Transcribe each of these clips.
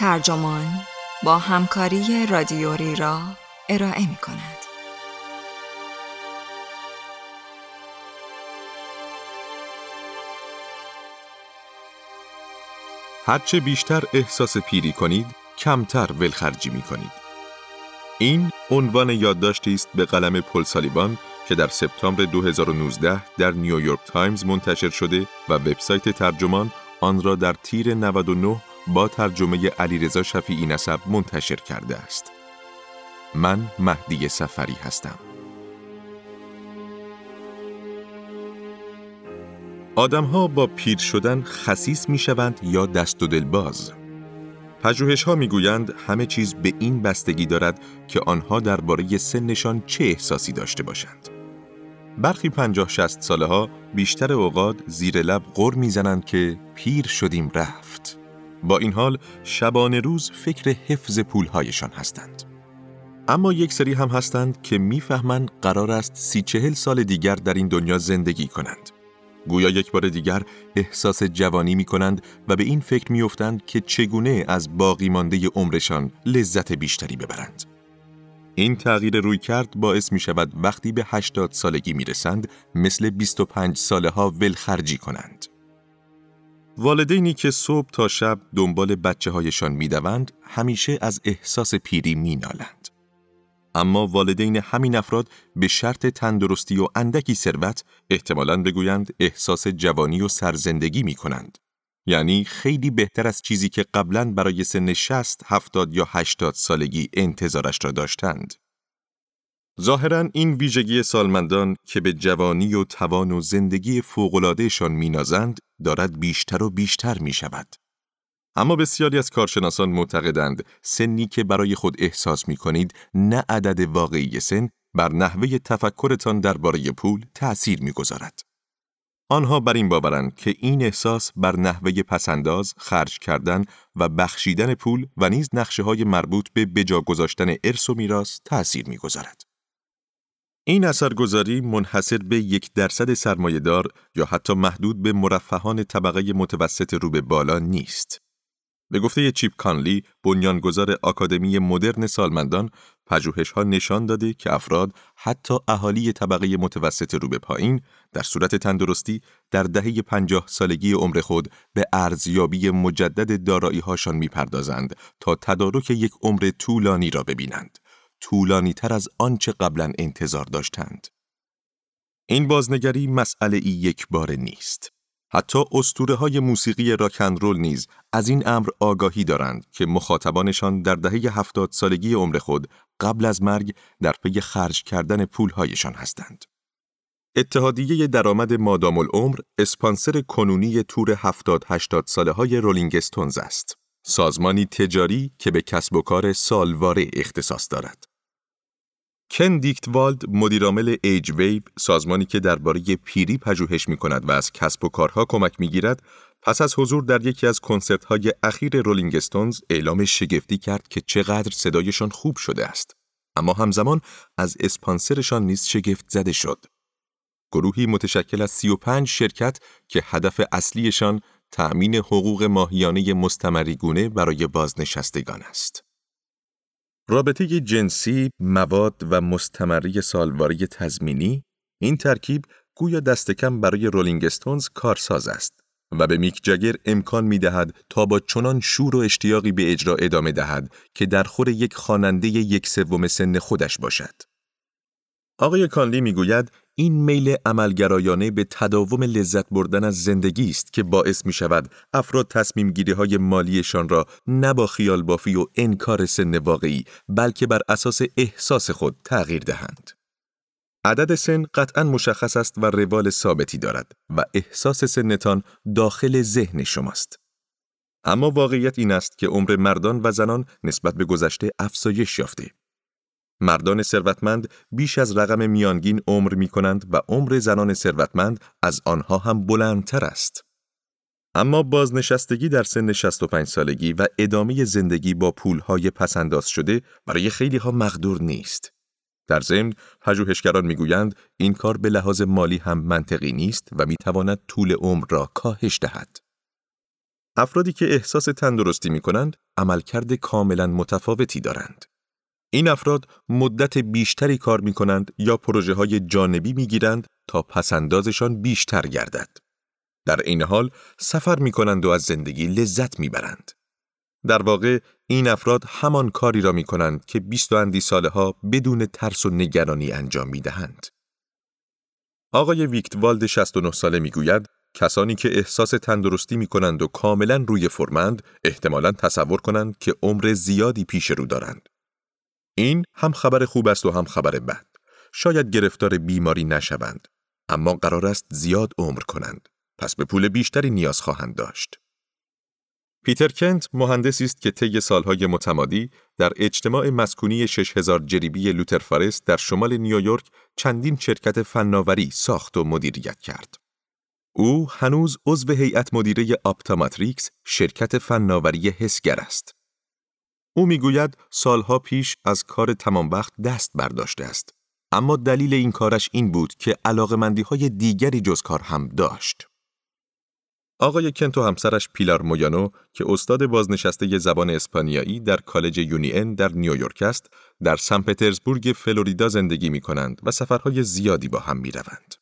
ترجمان با همکاری رادیوری را ارائه می کند. هرچه بیشتر احساس پیری کنید، کمتر ولخرجی می کنید. این عنوان یادداشتی است به قلم پل سالیبان که در سپتامبر 2019 در نیویورک تایمز منتشر شده و وبسایت ترجمان آن را در تیر 99 با ترجمه علیرضا شفیعی نسب منتشر کرده است. من مهدی سفری هستم. آدمها با پیر شدن خسیس می شوند یا دست و دل باز. پژوهش ها می گویند همه چیز به این بستگی دارد که آنها درباره سنشان چه احساسی داشته باشند. برخی پنجاه شست ساله ها بیشتر اوقات زیر لب غر می‌زنند که پیر شدیم رفت. با این حال شبانه روز فکر حفظ پولهایشان هستند. اما یک سری هم هستند که می‌فهمند قرار است سی چهل سال دیگر در این دنیا زندگی کنند. گویا یک بار دیگر احساس جوانی می کنند و به این فکر می افتند که چگونه از باقی مانده عمرشان لذت بیشتری ببرند. این تغییر روی کرد باعث می شود وقتی به 80 سالگی می رسند مثل 25 ساله ها ولخرجی کنند. والدینی که صبح تا شب دنبال بچه هایشان می دوند همیشه از احساس پیری می نالند. اما والدین همین افراد به شرط تندرستی و اندکی ثروت احتمالاً بگویند احساس جوانی و سرزندگی می کنند. یعنی خیلی بهتر از چیزی که قبلا برای سن 60, 70 یا 80 سالگی انتظارش را داشتند. ظاهرا این ویژگی سالمندان که به جوانی و توان و زندگی فوقلادهشان مینازند دارد بیشتر و بیشتر می شود. اما بسیاری از کارشناسان معتقدند سنی که برای خود احساس می کنید نه عدد واقعی سن بر نحوه تفکرتان درباره پول تأثیر می‌گذارد. آنها بر این باورند که این احساس بر نحوه پسنداز، خرج کردن و بخشیدن پول و نیز نقشه های مربوط به بجا گذاشتن ارث و میراث تأثیر می‌گذارد. این اثرگذاری منحصر به یک درصد سرمایهدار یا حتی محدود به مرفهان طبقه متوسط رو به بالا نیست. به گفته چیپ کانلی، بنیانگذار آکادمی مدرن سالمندان، پژوهش‌ها نشان داده که افراد حتی اهالی طبقه متوسط رو به پایین در صورت تندرستی در دهه پنجاه سالگی عمر خود به ارزیابی مجدد دارایی‌هاشان می‌پردازند تا تدارک یک عمر طولانی را ببینند. طولانی تر از آنچه قبلا انتظار داشتند. این بازنگری مسئله ای یک بار نیست. حتی اسطوره های موسیقی راکندرول نیز از این امر آگاهی دارند که مخاطبانشان در دهه هفتاد سالگی عمر خود قبل از مرگ در پی خرج کردن پولهایشان هستند. اتحادیه درآمد مادام العمر اسپانسر کنونی تور 70 80 ساله های رولینگ است. سازمانی تجاری که به کسب و کار سالواره اختصاص دارد. کن دیکتوالد مدیرعامل ایج ویو سازمانی که درباره پیری پژوهش می کند و از کسب و کارها کمک می گیرد پس از حضور در یکی از کنسرت های اخیر رولینگ استونز اعلام شگفتی کرد که چقدر صدایشان خوب شده است. اما همزمان از اسپانسرشان نیز شگفت زده شد. گروهی متشکل از 35 شرکت که هدف اصلیشان تأمین حقوق ماهیانه مستمریگونه برای بازنشستگان است. رابطه جنسی، مواد و مستمری سالواری تضمینی این ترکیب گویا دست کم برای رولینگ استونز کارساز است و به میک جگر امکان می دهد تا با چنان شور و اشتیاقی به اجرا ادامه دهد که در خور یک خواننده یک سوم سن خودش باشد. آقای کانلی می‌گوید این میل عملگرایانه به تداوم لذت بردن از زندگی است که باعث می شود افراد تصمیم گیری های مالیشان را نه با خیال بافی و انکار سن واقعی بلکه بر اساس احساس خود تغییر دهند. عدد سن قطعا مشخص است و روال ثابتی دارد و احساس سنتان داخل ذهن شماست. اما واقعیت این است که عمر مردان و زنان نسبت به گذشته افزایش یافته. مردان ثروتمند بیش از رقم میانگین عمر می کنند و عمر زنان ثروتمند از آنها هم بلندتر است. اما بازنشستگی در سن 65 سالگی و ادامه زندگی با پولهای پسنداز شده برای خیلی ها مقدور نیست. در ضمن پژوهشگران می‌گویند این کار به لحاظ مالی هم منطقی نیست و می‌تواند طول عمر را کاهش دهد. افرادی که احساس تندرستی می کنند عملکرد کاملا متفاوتی دارند. این افراد مدت بیشتری کار می کنند یا پروژه های جانبی می گیرند تا پسندازشان بیشتر گردد. در این حال سفر می کنند و از زندگی لذت می برند. در واقع این افراد همان کاری را می کنند که بیست و اندی ساله ها بدون ترس و نگرانی انجام می دهند. آقای ویکتوالد 69 ساله می گوید کسانی که احساس تندرستی می کنند و کاملا روی فرمند احتمالا تصور کنند که عمر زیادی پیش رو دارند. این هم خبر خوب است و هم خبر بد. شاید گرفتار بیماری نشوند اما قرار است زیاد عمر کنند. پس به پول بیشتری نیاز خواهند داشت. پیتر کنت مهندسی است که طی سالهای متمادی در اجتماع مسکونی 6000 جریبی لوترفارست در شمال نیویورک چندین شرکت فناوری ساخت و مدیریت کرد. او هنوز عضو هیئت مدیره آپتاماتریکس شرکت فناوری حسگر است. او می‌گوید سالها پیش از کار تمام وقت دست برداشته است. اما دلیل این کارش این بود که علاقمندی های دیگری جز کار هم داشت. آقای کنت و همسرش پیلار مویانو که استاد بازنشسته زبان اسپانیایی در کالج یونین در نیویورک است، در سن پترزبورگ فلوریدا زندگی می کنند و سفرهای زیادی با هم می روند.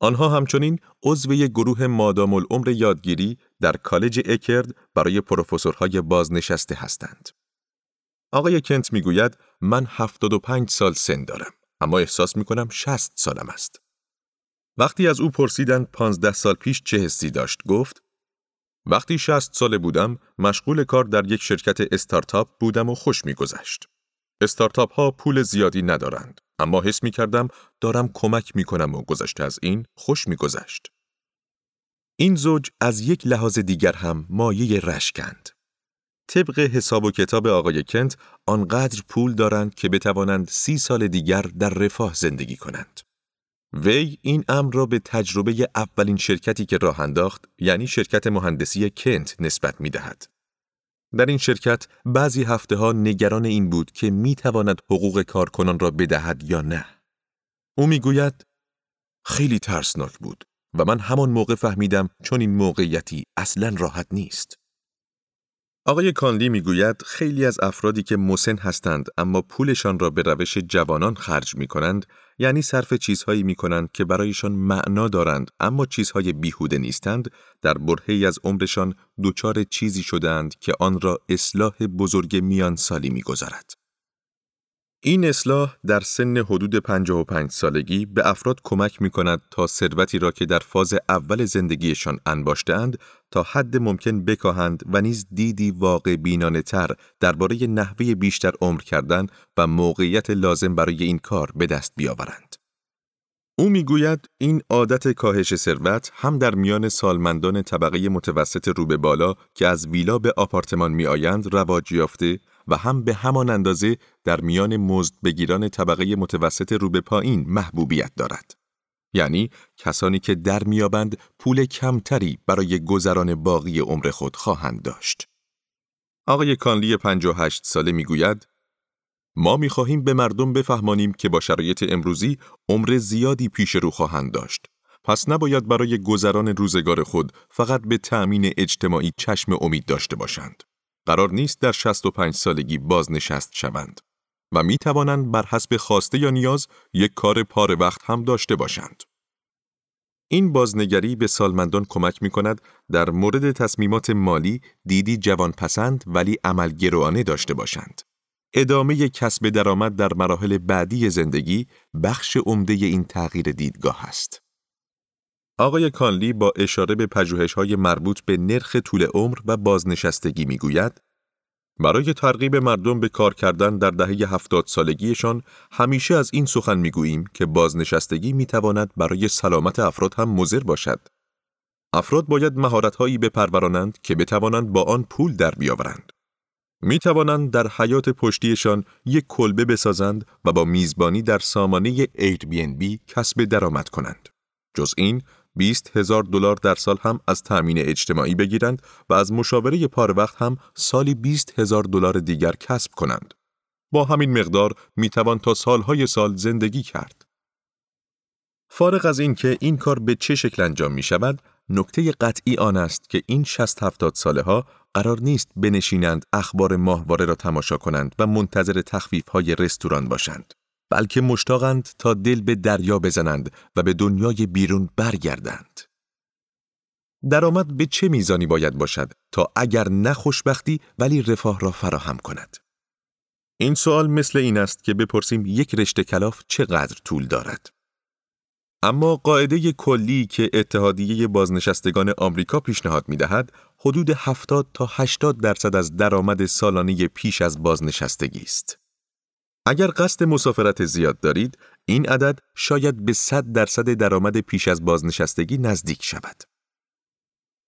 آنها همچنین عضو گروه مادام العمر یادگیری در کالج اکرد برای پروفسورهای بازنشسته هستند. آقای کنت می‌گوید من 75 سال سن دارم اما احساس می کنم 60 سالم است. وقتی از او پرسیدند 15 سال پیش چه حسی داشت گفت وقتی 60 ساله بودم مشغول کار در یک شرکت استارتاپ بودم و خوش میگذشت. استارتاپ ها پول زیادی ندارند اما حس می کردم دارم کمک می کنم و گذشته از این خوش می گذشت. این زوج از یک لحاظ دیگر هم مایه رشکند. طبق حساب و کتاب آقای کنت آنقدر پول دارند که بتوانند سی سال دیگر در رفاه زندگی کنند. وی این امر را به تجربه اولین شرکتی که راه انداخت یعنی شرکت مهندسی کنت نسبت می دهد. در این شرکت بعضی هفته ها نگران این بود که می تواند حقوق کارکنان را بدهد یا نه. او می گوید خیلی ترسناک بود و من همان موقع فهمیدم چون این موقعیتی اصلا راحت نیست. آقای کانلی می‌گوید خیلی از افرادی که مسن هستند اما پولشان را به روش جوانان خرج می کنند یعنی صرف چیزهایی می کنند که برایشان معنا دارند اما چیزهای بیهوده نیستند در برهی از عمرشان دچار چیزی شدند که آن را اصلاح بزرگ میان سالی می گذارد. این اصلاح در سن حدود 55 سالگی به افراد کمک می کند تا ثروتی را که در فاز اول زندگیشان انباشتهاند تا حد ممکن بکاهند و نیز دیدی واقع بینانه تر درباره نحوه بیشتر عمر کردن و موقعیت لازم برای این کار به دست بیاورند. او می‌گوید این عادت کاهش ثروت هم در میان سالمندان طبقه متوسط رو به بالا که از ویلا به آپارتمان می آیند رواج یافته و هم به همان اندازه در میان مزد بگیران طبقه متوسط رو به پایین محبوبیت دارد. یعنی کسانی که در میابند پول کمتری برای گذران باقی عمر خود خواهند داشت. آقای کانلی 58 ساله می‌گوید ما می‌خواهیم به مردم بفهمانیم که با شرایط امروزی عمر زیادی پیش رو خواهند داشت. پس نباید برای گذران روزگار خود فقط به تأمین اجتماعی چشم امید داشته باشند. قرار نیست در 65 سالگی بازنشست شوند و می توانند بر حسب خواسته یا نیاز یک کار پاره وقت هم داشته باشند. این بازنگری به سالمندان کمک می کند در مورد تصمیمات مالی دیدی جوان پسند ولی عملگرانه داشته باشند. ادامه کسب درآمد در مراحل بعدی زندگی بخش عمده این تغییر دیدگاه است. آقای کانلی با اشاره به های مربوط به نرخ طول عمر و بازنشستگی می‌گوید برای ترغیب مردم به کار کردن در دهه هفتاد سالگیشان همیشه از این سخن می‌گوییم که بازنشستگی می‌تواند برای سلامت افراد هم مضر باشد. افراد باید مهارت‌هایی بپرورانند که بتوانند با آن پول در بیاورند. می توانند در حیات پشتیشان یک کلبه بسازند و با میزبانی در سامانه Airbnb کسب درآمد کنند. جز این 20 هزار دلار در سال هم از تأمین اجتماعی بگیرند و از مشاوره پار وقت هم سالی 20 هزار دلار دیگر کسب کنند. با همین مقدار می توان تا سالهای سال زندگی کرد. فارغ از این که این کار به چه شکل انجام می شود، نکته قطعی آن است که این 60 70 ساله ها قرار نیست بنشینند اخبار ماهواره را تماشا کنند و منتظر تخفیف های رستوران باشند بلکه مشتاقند تا دل به دریا بزنند و به دنیای بیرون برگردند. درآمد به چه میزانی باید باشد تا اگر نه خوشبختی ولی رفاه را فراهم کند؟ این سوال مثل این است که بپرسیم یک رشته کلاف چقدر طول دارد. اما قاعده کلی که اتحادیه بازنشستگان آمریکا پیشنهاد می دهد حدود 70 تا 80 درصد از درآمد سالانه پیش از بازنشستگی است. اگر قصد مسافرت زیاد دارید، این عدد شاید به 100 درصد درآمد پیش از بازنشستگی نزدیک شود.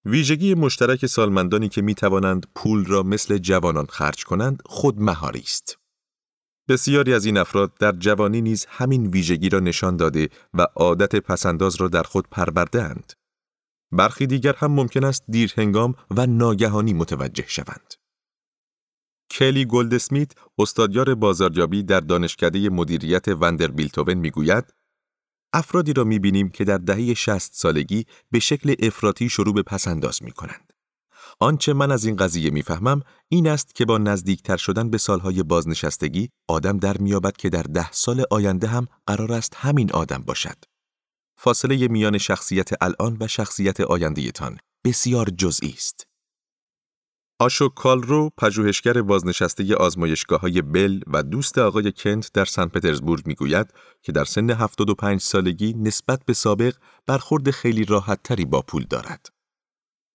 ویژگی مشترک سالمندانی که می توانند پول را مثل جوانان خرج کنند خود مهاری است. بسیاری از این افراد در جوانی نیز همین ویژگی را نشان داده و عادت پسنداز را در خود پرورده اند. برخی دیگر هم ممکن است دیر هنگام و ناگهانی متوجه شوند. کلی گلدسمیت استادیار بازاریابی در دانشکده مدیریت وندربیلتوون می‌گوید افرادی را می‌بینیم که در دهه 60 سالگی به شکل افراطی شروع به پسنداز می کنند. آنچه من از این قضیه می‌فهمم این است که با نزدیکتر شدن به سالهای بازنشستگی آدم در میابد که در ده سال آینده هم قرار است همین آدم باشد. فاصله میان شخصیت الان و شخصیت آیندهتان بسیار جزئی است. آشو کالرو پژوهشگر بازنشسته آزمایشگاه های بل و دوست آقای کنت در سن پترزبورگ می‌گوید که در سن 75 سالگی نسبت به سابق برخورد خیلی راحت تری با پول دارد.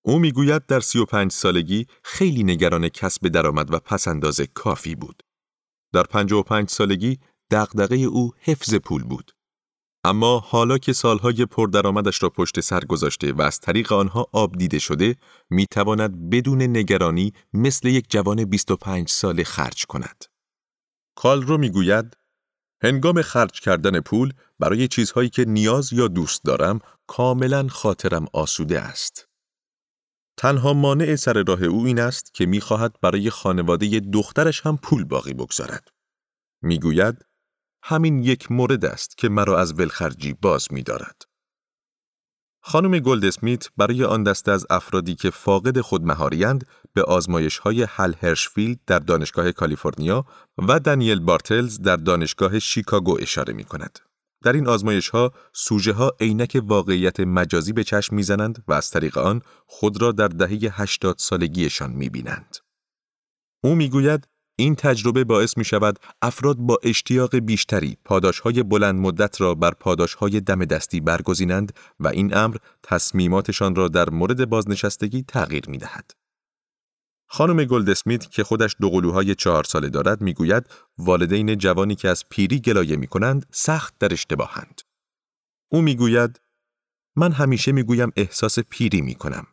او می‌گوید در 35 سالگی خیلی نگران کسب درآمد و پسنداز کافی بود. در 55 سالگی دغدغه او حفظ پول بود. اما حالا که سالهای پردرآمدش را پشت سر گذاشته و از طریق آنها آب دیده شده، می تواند بدون نگرانی مثل یک جوان 25 ساله خرج کند. کالرو می گوید هنگام خرج کردن پول برای چیزهایی که نیاز یا دوست دارم کاملا خاطرم آسوده است. تنها مانع سر راه او این است که می‌خواهد برای خانواده دخترش هم پول باقی بگذارد. می‌گوید همین یک مورد است که مرا از ولخرجی باز می‌دارد. خانم گلدسمیت برای آن دسته از افرادی که فاقد خود مهاریند به آزمایش های هل هرشفیلد در دانشگاه کالیفرنیا و دانیل بارتلز در دانشگاه شیکاگو اشاره می کند. در این آزمایش ها سوژه ها عینک واقعیت مجازی به چشم می‌زنند و از طریق آن خود را در دهه 80 سالگیشان می بینند. او می‌گوید این تجربه باعث می شود افراد با اشتیاق بیشتری پاداش های بلند مدت را بر پاداش های دم دستی برگزینند و این امر تصمیماتشان را در مورد بازنشستگی تغییر می دهد. خانم گلدسمیت که خودش دو قلوهای چهار ساله دارد می‌گوید والدین جوانی که از پیری گلایه می کنند سخت در اشتباهند. او می‌گوید من همیشه می‌گویم احساس پیری می کنم.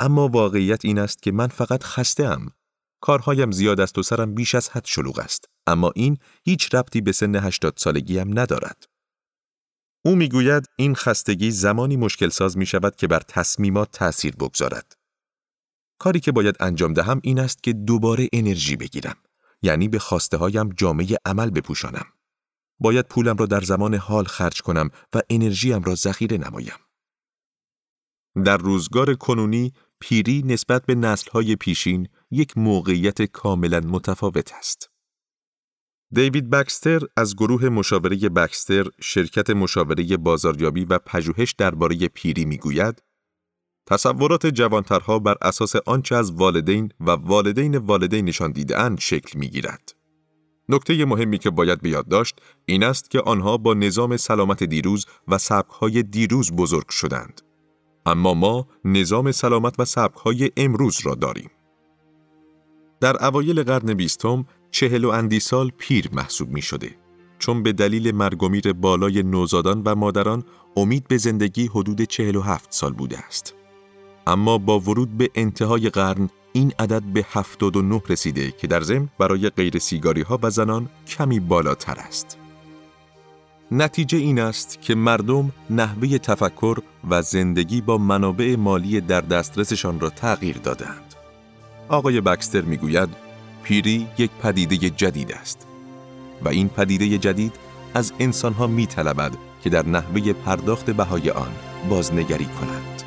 اما واقعیت این است که من فقط خسته ام کارهایم زیاد است و سرم بیش از حد شلوغ است. اما این هیچ ربطی به سن 80 سالگی هم ندارد. او می‌گوید این خستگی زمانی مشکل ساز می شود که بر تصمیمات تأثیر بگذارد. کاری که باید انجام دهم این است که دوباره انرژی بگیرم یعنی به خواسته هایم جامعه عمل بپوشانم. باید پولم را در زمان حال خرج کنم و انرژیم را ذخیره نمایم. در روزگار کنونی پیری نسبت به نسلهای پیشین یک موقعیت کاملا متفاوت است. دیوید بکستر از گروه مشاوره بکستر شرکت مشاوره بازاریابی و پژوهش درباره پیری می‌گوید تصورات جوانترها بر اساس آنچه از والدین و والدین والدینشان دیدهاند شکل می‌گیرد. نکته مهمی که باید به یاد داشت این است که آنها با نظام سلامت دیروز و سبکهای دیروز بزرگ شدند. اما ما نظام سلامت و سبکهای امروز را داریم. در اوایل قرن بیستم چهل و اندی سال پیر محسوب می شده چون به دلیل مرگومیر بالای نوزادان و مادران امید به زندگی حدود چهل و هفت سال بوده است. اما با ورود به انتهای قرن این عدد به هفتاد و نه رسیده که در ضمن برای غیر سیگاری ها و زنان کمی بالاتر است. نتیجه این است که مردم نحوه تفکر و زندگی با منابع مالی در دسترسشان را تغییر دادند. آقای بکستر می‌گوید پیری یک پدیده جدید است و این پدیده جدید از انسانها می که در نحوه پرداخت بهای آن بازنگری کنند.